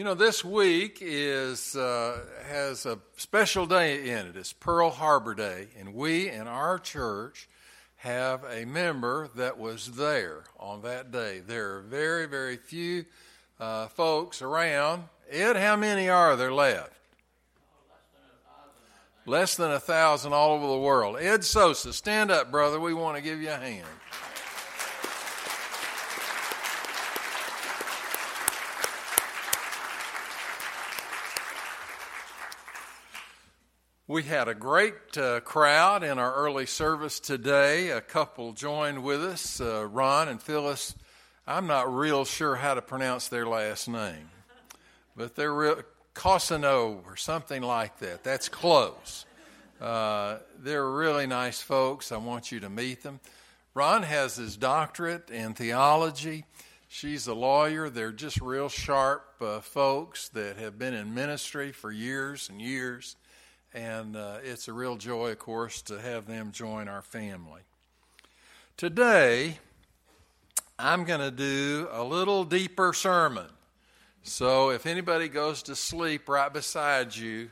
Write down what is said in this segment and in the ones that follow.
You know, this week is uh, has a special day in it. It's Pearl Harbor Day, and we in our church have a member that was there on that day. There are very, very few uh, folks around. Ed, how many are there left? Less than a thousand all over the world. Ed Sosa, stand up, brother. We want to give you a hand. We had a great uh, crowd in our early service today. A couple joined with us, uh, Ron and Phyllis. I'm not real sure how to pronounce their last name, but they're real, or something like that. That's close. Uh, they're really nice folks. I want you to meet them. Ron has his doctorate in theology. She's a lawyer. They're just real sharp uh, folks that have been in ministry for years and years and uh, it's a real joy, of course, to have them join our family. Today, I'm going to do a little deeper sermon. So if anybody goes to sleep right beside you,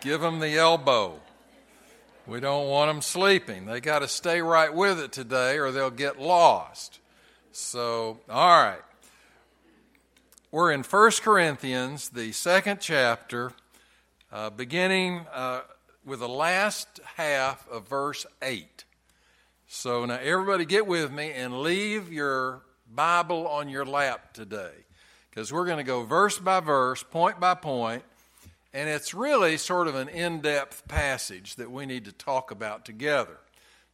give them the elbow. We don't want them sleeping. They got to stay right with it today or they'll get lost. So, all right. We're in 1 Corinthians, the second chapter, uh, beginning uh, with the last half of verse 8. So now, everybody, get with me and leave your Bible on your lap today because we're going to go verse by verse, point by point, and it's really sort of an in depth passage that we need to talk about together.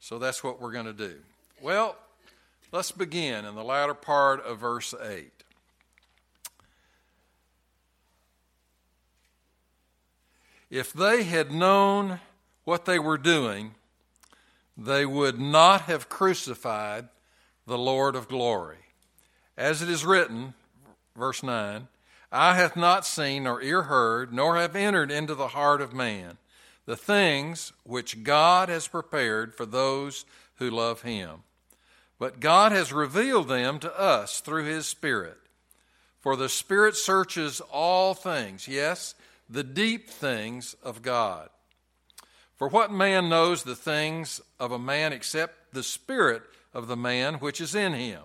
So that's what we're going to do. Well, let's begin in the latter part of verse 8. If they had known what they were doing, they would not have crucified the Lord of glory. As it is written, verse 9, I hath not seen, nor ear heard, nor have entered into the heart of man the things which God has prepared for those who love him. But God has revealed them to us through his Spirit. For the Spirit searches all things, yes, the deep things of God. For what man knows the things of a man except the spirit of the man which is in him?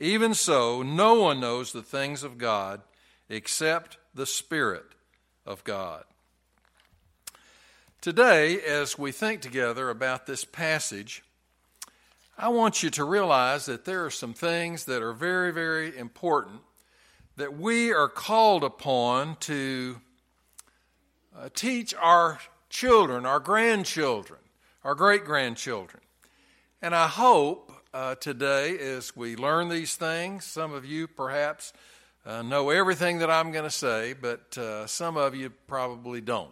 Even so, no one knows the things of God except the Spirit of God. Today, as we think together about this passage, I want you to realize that there are some things that are very, very important that we are called upon to uh, teach our children, our grandchildren, our great grandchildren. And I hope uh, today, as we learn these things, some of you perhaps uh, know everything that I'm going to say, but uh, some of you probably don't.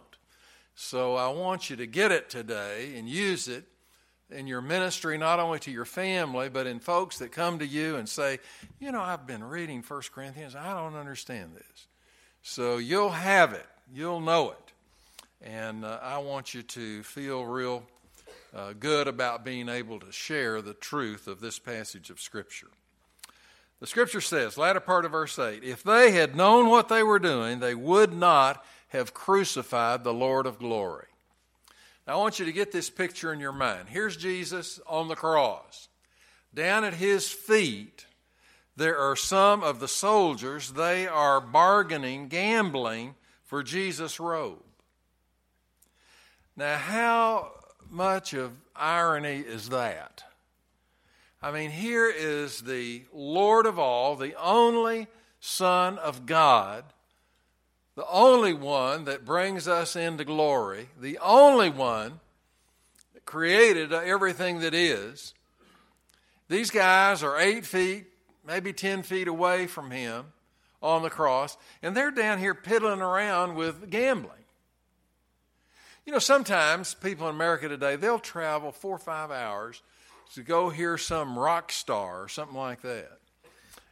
So I want you to get it today and use it in your ministry, not only to your family, but in folks that come to you and say, You know, I've been reading 1 Corinthians, I don't understand this. So you'll have it, you'll know it. And uh, I want you to feel real uh, good about being able to share the truth of this passage of Scripture. The Scripture says, latter part of verse 8, if they had known what they were doing, they would not have crucified the Lord of glory. Now, I want you to get this picture in your mind. Here's Jesus on the cross. Down at his feet, there are some of the soldiers. They are bargaining, gambling for Jesus' robe. Now, how much of irony is that? I mean, here is the Lord of all, the only Son of God, the only one that brings us into glory, the only one that created everything that is. These guys are eight feet, maybe 10 feet away from him on the cross, and they're down here piddling around with gambling. You know, sometimes people in America today, they'll travel four or five hours to go hear some rock star or something like that.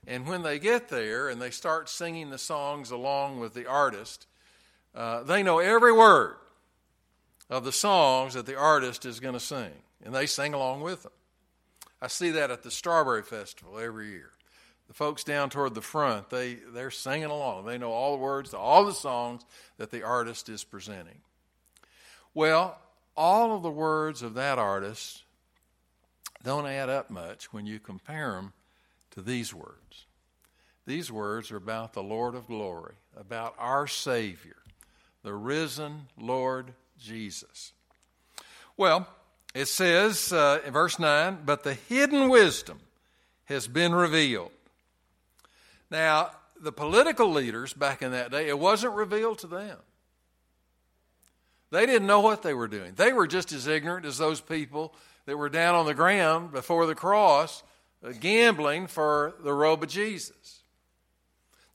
And when they get there and they start singing the songs along with the artist, uh, they know every word of the songs that the artist is going to sing, and they sing along with them. I see that at the Strawberry Festival every year. the folks down toward the front, they, they're singing along. They know all the words to all the songs that the artist is presenting. Well, all of the words of that artist don't add up much when you compare them to these words. These words are about the Lord of glory, about our Savior, the risen Lord Jesus. Well, it says uh, in verse 9, but the hidden wisdom has been revealed. Now, the political leaders back in that day, it wasn't revealed to them. They didn't know what they were doing. They were just as ignorant as those people that were down on the ground before the cross uh, gambling for the robe of Jesus.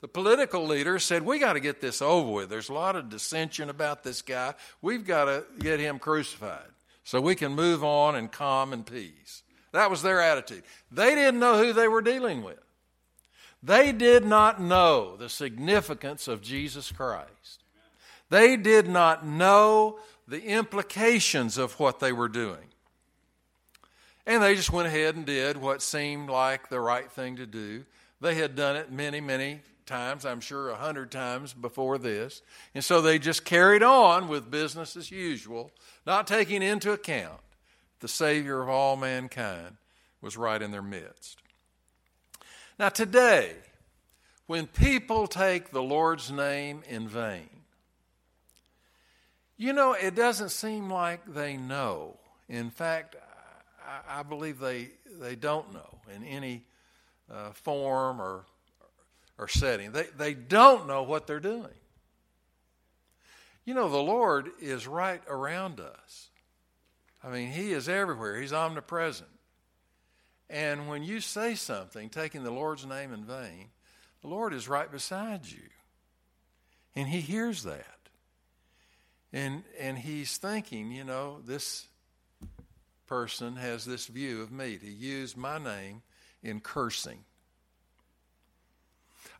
The political leaders said, We got to get this over with. There's a lot of dissension about this guy. We've got to get him crucified so we can move on in calm and peace. That was their attitude. They didn't know who they were dealing with. They did not know the significance of Jesus Christ. They did not know the implications of what they were doing. And they just went ahead and did what seemed like the right thing to do. They had done it many, many times, I'm sure a hundred times before this. And so they just carried on with business as usual, not taking into account the Savior of all mankind was right in their midst. Now, today, when people take the Lord's name in vain, you know, it doesn't seem like they know. In fact, I, I believe they, they don't know in any uh, form or, or setting. They, they don't know what they're doing. You know, the Lord is right around us. I mean, He is everywhere, He's omnipresent. And when you say something, taking the Lord's name in vain, the Lord is right beside you. And He hears that. And, and He's thinking, you know, this person has this view of me to use my name in cursing.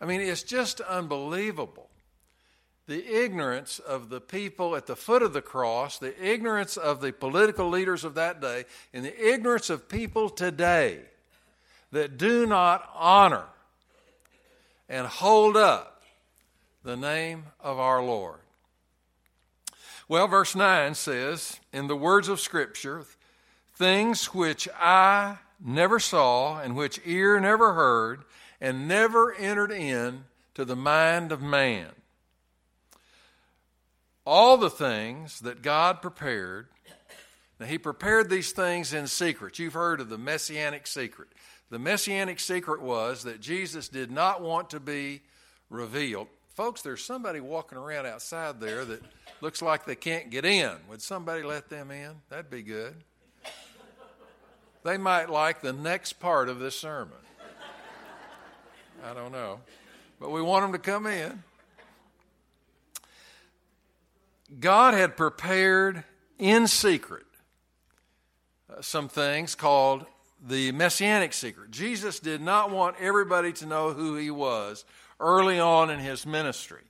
I mean, it's just unbelievable. The ignorance of the people at the foot of the cross, the ignorance of the political leaders of that day, and the ignorance of people today that do not honor and hold up the name of our Lord. Well, verse 9 says, in the words of Scripture, things which eye never saw and which ear never heard and never entered in to the mind of man. All the things that God prepared, now He prepared these things in secret. You've heard of the messianic secret. The messianic secret was that Jesus did not want to be revealed. Folks, there's somebody walking around outside there that looks like they can't get in. Would somebody let them in? That'd be good. They might like the next part of this sermon. I don't know. But we want them to come in. God had prepared in secret uh, some things called the messianic secret. Jesus did not want everybody to know who he was early on in his ministry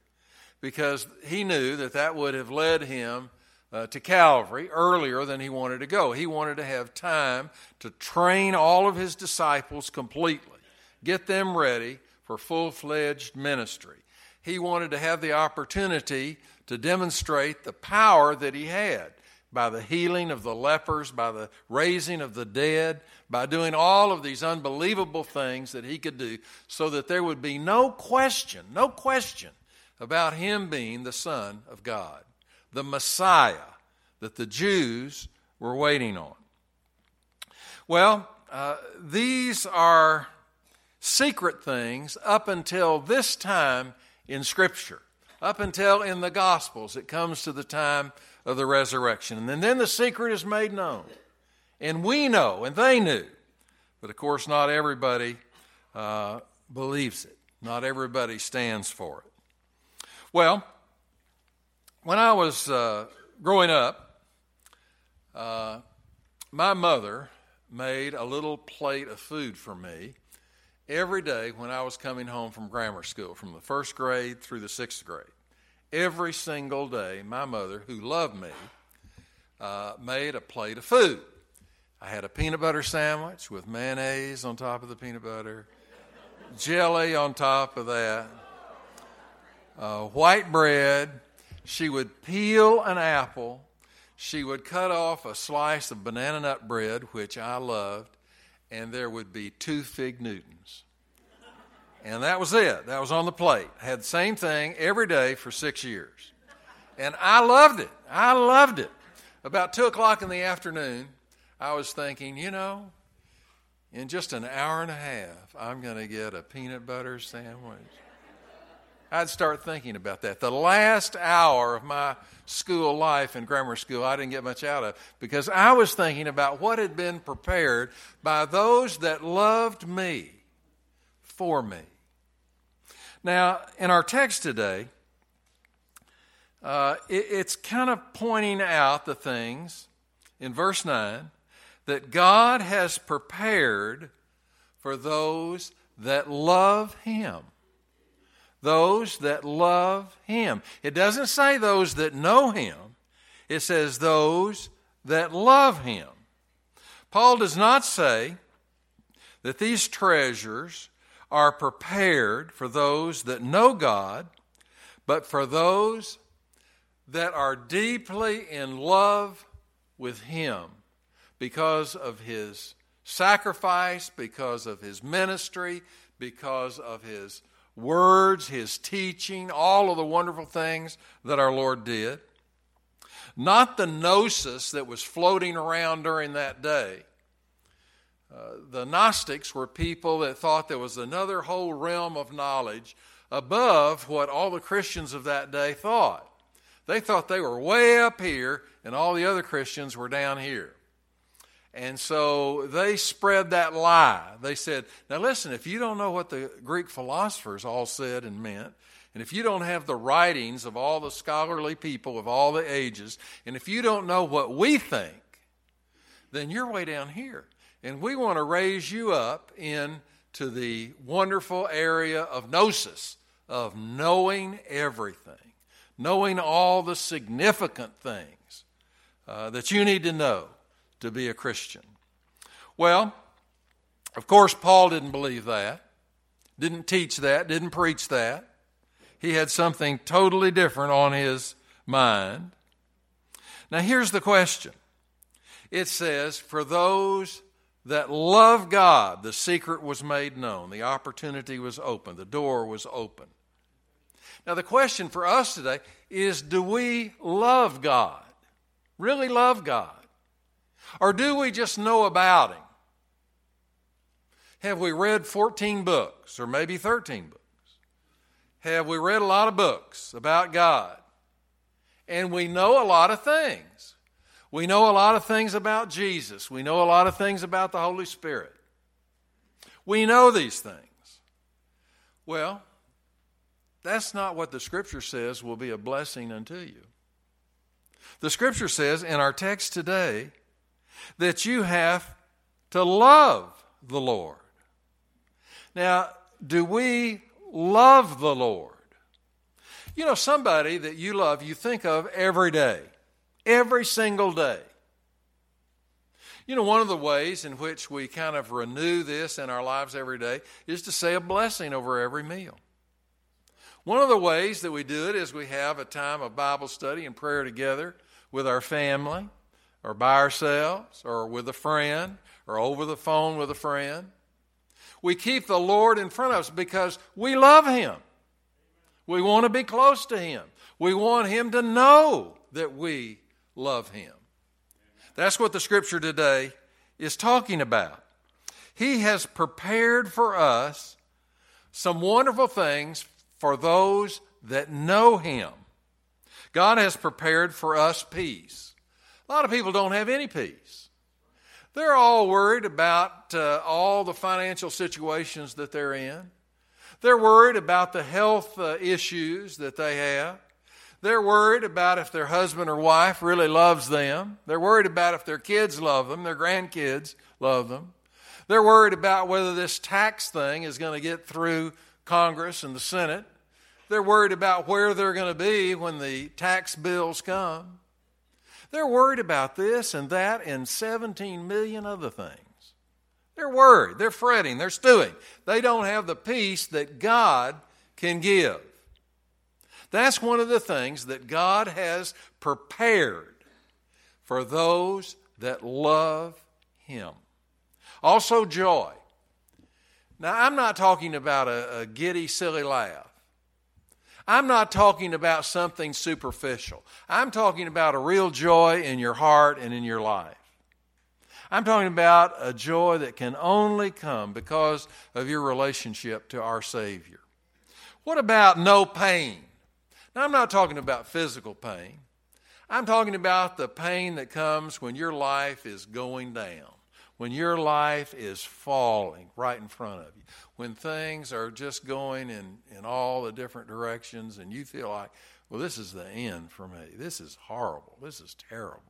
because he knew that that would have led him uh, to Calvary earlier than he wanted to go. He wanted to have time to train all of his disciples completely, get them ready for full fledged ministry. He wanted to have the opportunity to demonstrate the power that he had by the healing of the lepers, by the raising of the dead, by doing all of these unbelievable things that he could do, so that there would be no question, no question about him being the Son of God the Messiah that the Jews were waiting on. Well, uh, these are secret things up until this time in Scripture, up until in the Gospels. It comes to the time of the resurrection. And then the secret is made known. And we know, and they knew. But of course, not everybody uh, believes it, not everybody stands for it. Well, when I was uh, growing up, uh, my mother made a little plate of food for me every day when I was coming home from grammar school, from the first grade through the sixth grade. Every single day, my mother, who loved me, uh, made a plate of food. I had a peanut butter sandwich with mayonnaise on top of the peanut butter, jelly on top of that, uh, white bread. She would peel an apple. She would cut off a slice of banana nut bread, which I loved, and there would be two fig Newtons. And that was it. That was on the plate. Had the same thing every day for six years. And I loved it. I loved it. About two o'clock in the afternoon, I was thinking, you know, in just an hour and a half, I'm going to get a peanut butter sandwich. I'd start thinking about that. The last hour of my school life in grammar school, I didn't get much out of because I was thinking about what had been prepared by those that loved me for me. Now, in our text today, uh, it, it's kind of pointing out the things in verse 9 that God has prepared for those that love Him. Those that love Him. It doesn't say those that know Him, it says those that love Him. Paul does not say that these treasures are prepared for those that know God, but for those that are deeply in love with Him because of His sacrifice, because of His ministry, because of His words, His teaching, all of the wonderful things that our Lord did. Not the gnosis that was floating around during that day. Uh, the Gnostics were people that thought there was another whole realm of knowledge above what all the Christians of that day thought. They thought they were way up here and all the other Christians were down here. And so they spread that lie. They said, now listen, if you don't know what the Greek philosophers all said and meant, and if you don't have the writings of all the scholarly people of all the ages, and if you don't know what we think, then you're way down here. And we want to raise you up into the wonderful area of gnosis, of knowing everything knowing all the significant things uh, that you need to know to be a Christian. Well, of course, Paul didn't believe that, didn't teach that, didn't preach that. He had something totally different on his mind. Now, here's the question it says, For those that love God, the secret was made known, the opportunity was open, the door was open. Now, the question for us today is do we love God? Really love God? Or do we just know about Him? Have we read 14 books or maybe 13 books? Have we read a lot of books about God? And we know a lot of things. We know a lot of things about Jesus. We know a lot of things about the Holy Spirit. We know these things. Well, that's not what the Scripture says will be a blessing unto you. The Scripture says in our text today that you have to love the Lord. Now, do we love the Lord? You know, somebody that you love, you think of every day, every single day. You know, one of the ways in which we kind of renew this in our lives every day is to say a blessing over every meal. One of the ways that we do it is we have a time of Bible study and prayer together with our family, or by ourselves, or with a friend, or over the phone with a friend. We keep the Lord in front of us because we love Him. We want to be close to Him. We want Him to know that we love Him. That's what the scripture today is talking about. He has prepared for us some wonderful things for those that know Him. God has prepared for us peace. A lot of people don't have any peace. They're all worried about uh, all the financial situations that they're in. They're worried about the health uh, issues that they have. They're worried about if their husband or wife really loves them. They're worried about if their kids love them, their grandkids love them. They're worried about whether this tax thing is going to get through Congress and the Senate. They're worried about where they're going to be when the tax bills come. They're worried about this and that and 17 million other things. They're worried, they're fretting, they're stewing. They don't have the peace that God can give. That's one of the things that God has prepared for those that love Him. Also, joy. Now, I'm not talking about a, a giddy, silly laugh. I'm not talking about something superficial. I'm talking about a real joy in your heart and in your life. I'm talking about a joy that can only come because of your relationship to our Savior. What about no pain? Now, I'm not talking about physical pain. I'm talking about the pain that comes when your life is going down, when your life is falling right in front of you, when things are just going in, in all the different directions and you feel like, well, this is the end for me. This is horrible. This is terrible.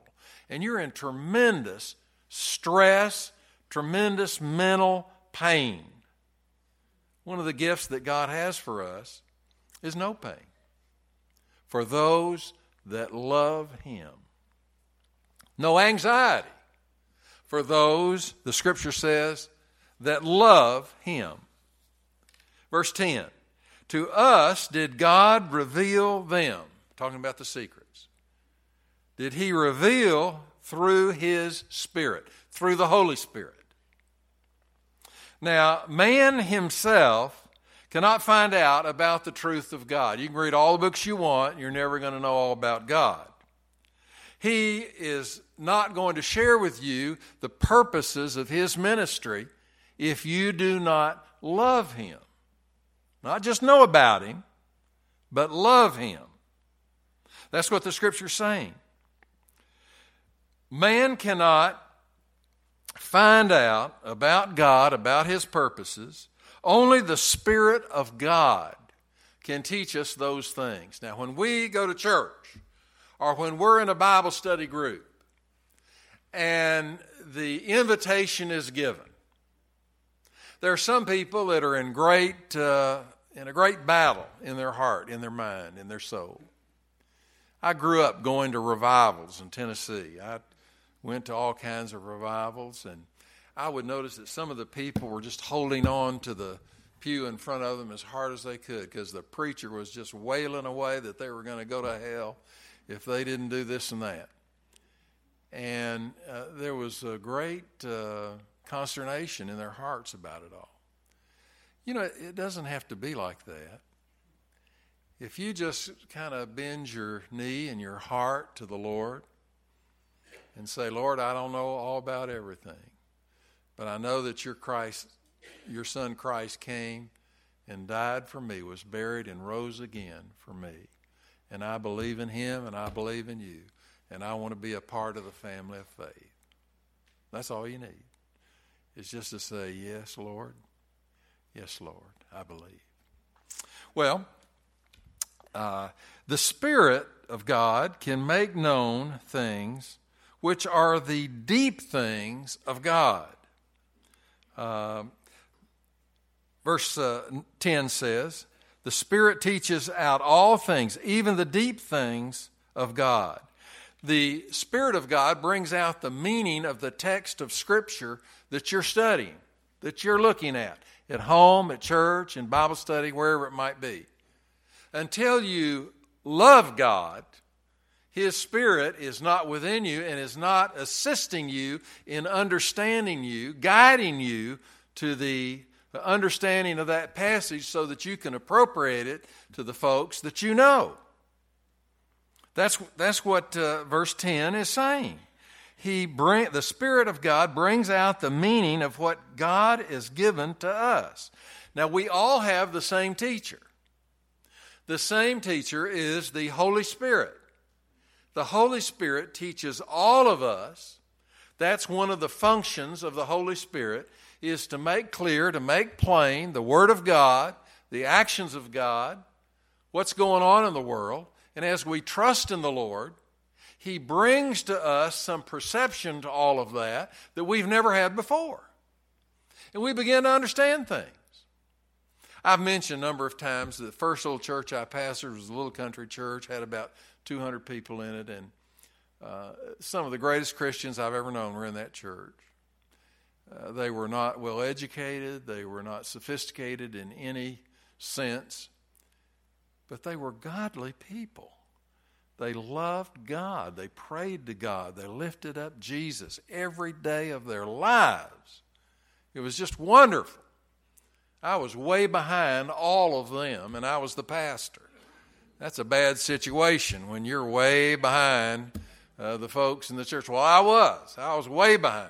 And you're in tremendous stress, tremendous mental pain. One of the gifts that God has for us is no pain for those that love Him. No anxiety for those, the scripture says, that love Him. Verse 10 To us did God reveal them, talking about the secrets. Did He reveal through His Spirit, through the Holy Spirit. Now, man himself cannot find out about the truth of God. You can read all the books you want, you're never going to know all about God. He is not going to share with you the purposes of His ministry if you do not love Him. Not just know about Him, but love Him. That's what the Scripture's saying. Man cannot find out about God, about His purposes. Only the Spirit of God can teach us those things. Now, when we go to church or when we're in a Bible study group and the invitation is given, there are some people that are in great uh, in a great battle in their heart, in their mind, in their soul. I grew up going to revivals in Tennessee. I went to all kinds of revivals, and I would notice that some of the people were just holding on to the pew in front of them as hard as they could because the preacher was just wailing away that they were going to go to hell if they didn't do this and that. And uh, there was a great uh, consternation in their hearts about it all. You know, it doesn't have to be like that. If you just kind of bend your knee and your heart to the Lord and say, Lord, I don't know all about everything, but I know that your Christ, your son Christ came and died for me, was buried and rose again for me. And I believe in him and I believe in you. And I want to be a part of the family of faith. That's all you need. It's just to say, Yes, Lord. Yes, Lord. I believe. Well, uh, the Spirit of God can make known things which are the deep things of God. Uh, verse uh, 10 says, The Spirit teaches out all things, even the deep things of God. The Spirit of God brings out the meaning of the text of Scripture that you're studying, that you're looking at, at home, at church, in Bible study, wherever it might be. Until you love God, his Spirit is not within you and is not assisting you in understanding you, guiding you to the understanding of that passage so that you can appropriate it to the folks that you know. That's, that's what uh, verse 10 is saying. He bring, the Spirit of God brings out the meaning of what God has given to us. Now, we all have the same teacher. The same teacher is the Holy Spirit. The Holy Spirit teaches all of us. That's one of the functions of the Holy Spirit is to make clear, to make plain the Word of God, the actions of God, what's going on in the world. And as we trust in the Lord, He brings to us some perception to all of that that we've never had before. And we begin to understand things. I've mentioned a number of times that the first little church I pastored was a little country church, had about 200 people in it, and uh, some of the greatest Christians I've ever known were in that church. Uh, they were not well educated, they were not sophisticated in any sense, but they were godly people. They loved God, they prayed to God, they lifted up Jesus every day of their lives. It was just wonderful. I was way behind all of them, and I was the pastor. That's a bad situation when you're way behind uh, the folks in the church. Well, I was. I was way behind.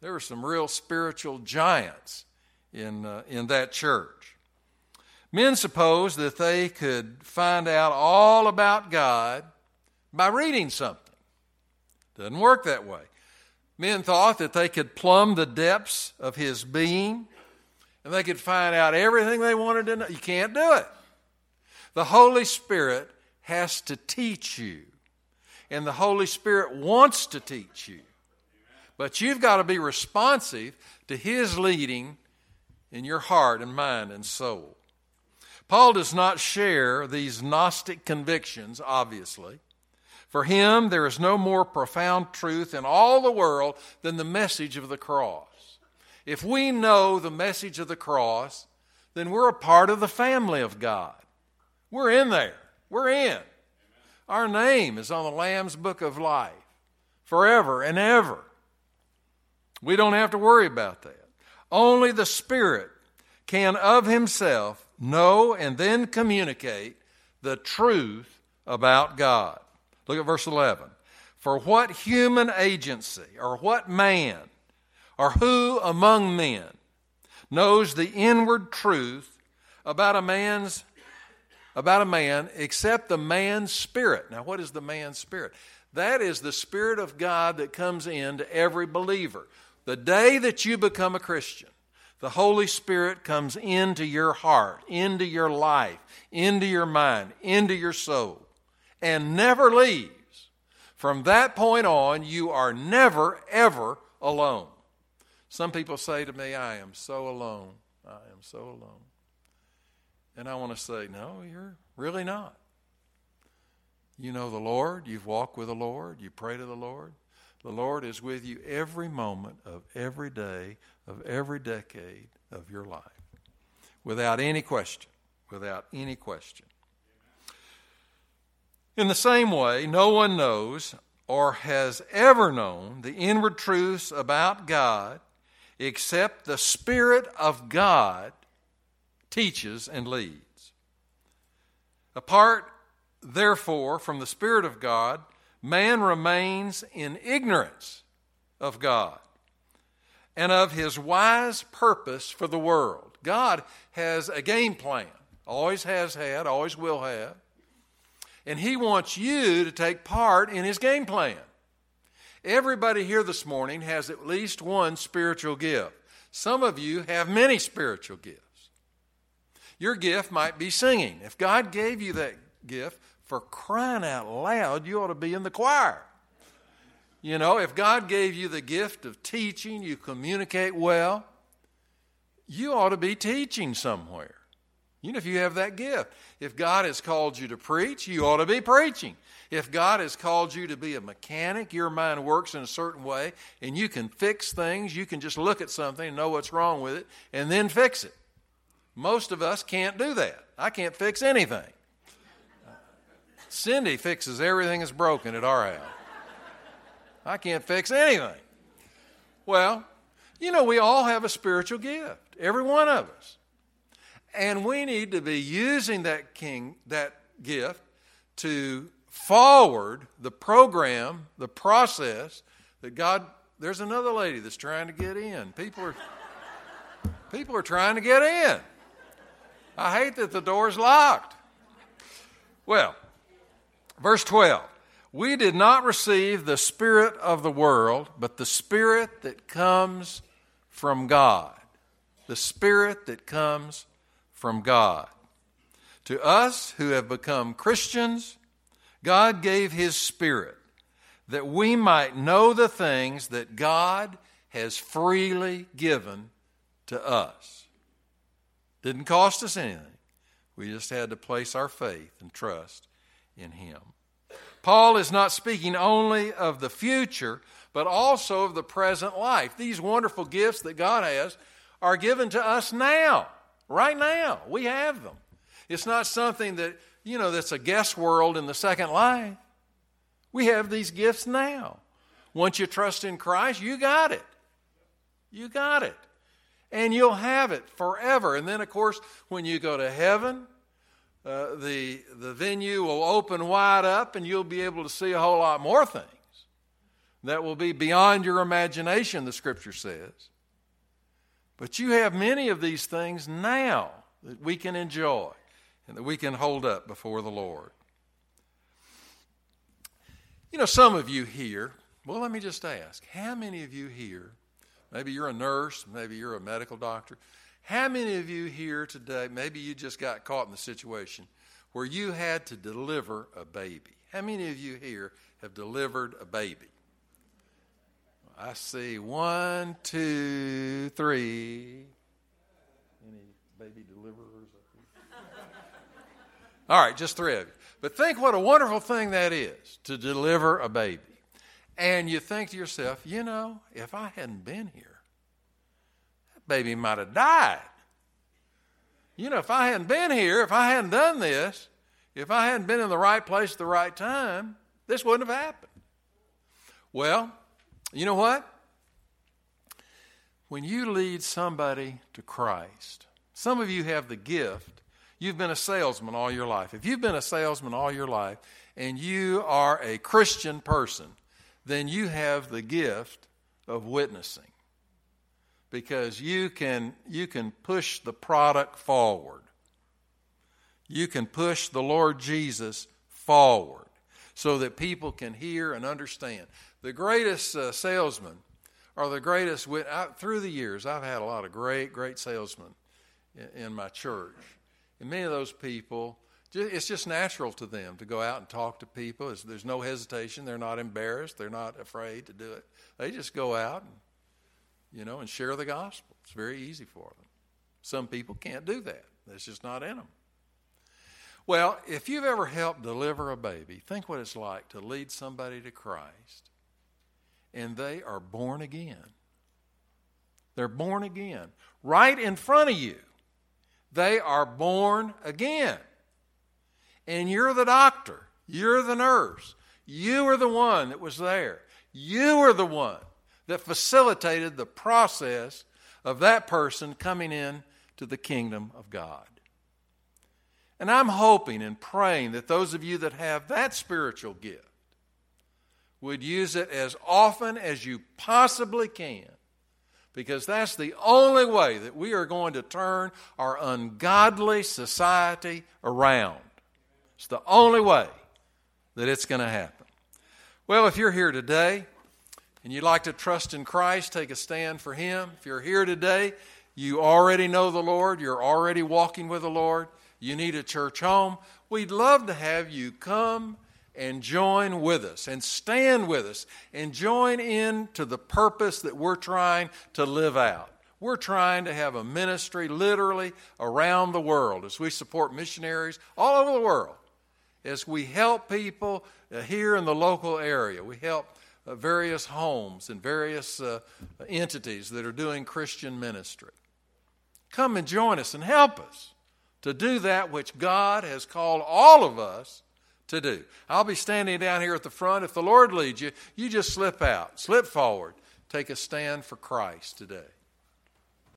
There were some real spiritual giants in, uh, in that church. Men supposed that they could find out all about God by reading something. Doesn't work that way. Men thought that they could plumb the depths of his being and they could find out everything they wanted to know. You can't do it. The Holy Spirit has to teach you, and the Holy Spirit wants to teach you. But you've got to be responsive to His leading in your heart and mind and soul. Paul does not share these Gnostic convictions, obviously. For him, there is no more profound truth in all the world than the message of the cross. If we know the message of the cross, then we're a part of the family of God. We're in there. We're in. Our name is on the Lamb's book of life forever and ever. We don't have to worry about that. Only the Spirit can of Himself know and then communicate the truth about God. Look at verse 11. For what human agency or what man or who among men knows the inward truth about a man's about a man except the man's spirit. Now what is the man's spirit? That is the spirit of God that comes into every believer. The day that you become a Christian, the Holy Spirit comes into your heart, into your life, into your mind, into your soul and never leaves. From that point on, you are never, ever alone. Some people say to me, I am so alone. I am so alone. And I want to say, no, you're really not. You know the Lord, you've walked with the Lord, you pray to the Lord. The Lord is with you every moment of every day, of every decade of your life, without any question. Without any question. In the same way, no one knows or has ever known the inward truths about God except the Spirit of God teaches and leads. Apart, therefore, from the Spirit of God, man remains in ignorance of God and of his wise purpose for the world. God has a game plan, always has had, always will have and He wants you to take part in His game plan. Everybody here this morning has at least one spiritual gift. Some of you have many spiritual gifts. Your gift might be singing. If God gave you that gift, for crying out loud, you ought to be in the choir. You know, if God gave you the gift of teaching, you communicate well, you ought to be teaching somewhere. You know, if you have that gift. If God has called you to preach, you ought to be preaching. If God has called you to be a mechanic, your mind works in a certain way, and you can fix things. You can just look at something and know what's wrong with it and then fix it. Most of us can't do that. I can't fix anything. Cindy fixes everything that's broken at our house. I can't fix anything. Well, you know, we all have a spiritual gift, every one of us. And we need to be using that king, that gift to forward the program, the process that God there's another lady that's trying to get in. People are people are trying to get in. I hate that the door's locked. Well, verse 12. We did not receive the spirit of the world, but the spirit that comes from God. The spirit that comes from God. To us who have become Christians, God gave His Spirit that we might know the things that God has freely given to us. Didn't cost us anything. We just had to place our faith and trust in Him. Paul is not speaking only of the future, but also of the present life. These wonderful gifts that God has are given to us now, right now. We have them. It's not something that, you know, that's a guess world in the second life. We have these gifts now. Once you trust in Christ, you got it. You got it. And you'll have it forever. And then, of course, when you go to heaven, uh, the, the venue will open wide up and you'll be able to see a whole lot more things that will be beyond your imagination, the scripture says. But you have many of these things now that we can enjoy and that we can hold up before the Lord. You know, some of you here, well, let me just ask how many of you here, maybe you're a nurse, maybe you're a medical doctor, how many of you here today, maybe you just got caught in the situation where you had to deliver a baby? How many of you here have delivered a baby? I see one, two, three. Any baby deliverers? All right, just three of you. But think what a wonderful thing that is to deliver a baby. And you think to yourself, you know, if I hadn't been here, that baby might have died. You know, if I hadn't been here, if I hadn't done this, if I hadn't been in the right place at the right time, this wouldn't have happened. Well, you know what? When you lead somebody to Christ, some of you have the gift. You've been a salesman all your life. If you've been a salesman all your life and you are a Christian person, then you have the gift of witnessing because you can you can push the product forward. You can push the Lord Jesus forward so that people can hear and understand. The greatest uh, salesmen are the greatest. Wit- I, through the years, I've had a lot of great, great salesmen in, in my church. And many of those people, it's just natural to them to go out and talk to people. There's no hesitation. They're not embarrassed. They're not afraid to do it. They just go out and, you know, and share the gospel. It's very easy for them. Some people can't do that. That's just not in them. Well, if you've ever helped deliver a baby, think what it's like to lead somebody to Christ and they are born again. They're born again. Right in front of you. They are born again. And you're the doctor. You're the nurse. You are the one that was there. You are the one that facilitated the process of that person coming in to the kingdom of God. And I'm hoping and praying that those of you that have that spiritual gift would use it as often as you possibly can because that's the only way that we are going to turn our ungodly society around. It's the only way that it's going to happen. Well, if you're here today and you'd like to trust in Christ, take a stand for Him. If you're here today, you already know the Lord, you're already walking with the Lord, you need a church home, we'd love to have you come and join with us and stand with us and join in to the purpose that we're trying to live out. We're trying to have a ministry literally around the world as we support missionaries all over the world, as we help people uh, here in the local area. We help uh, various homes and various uh, entities that are doing Christian ministry. Come and join us and help us to do that which God has called all of us to do. I'll be standing down here at the front. If the Lord leads you, you just slip out, slip forward, take a stand for Christ today.